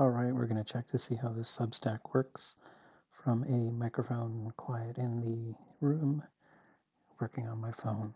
Alright, we're going to check to see how this Substack works from a microphone quiet in the room, working on my phone.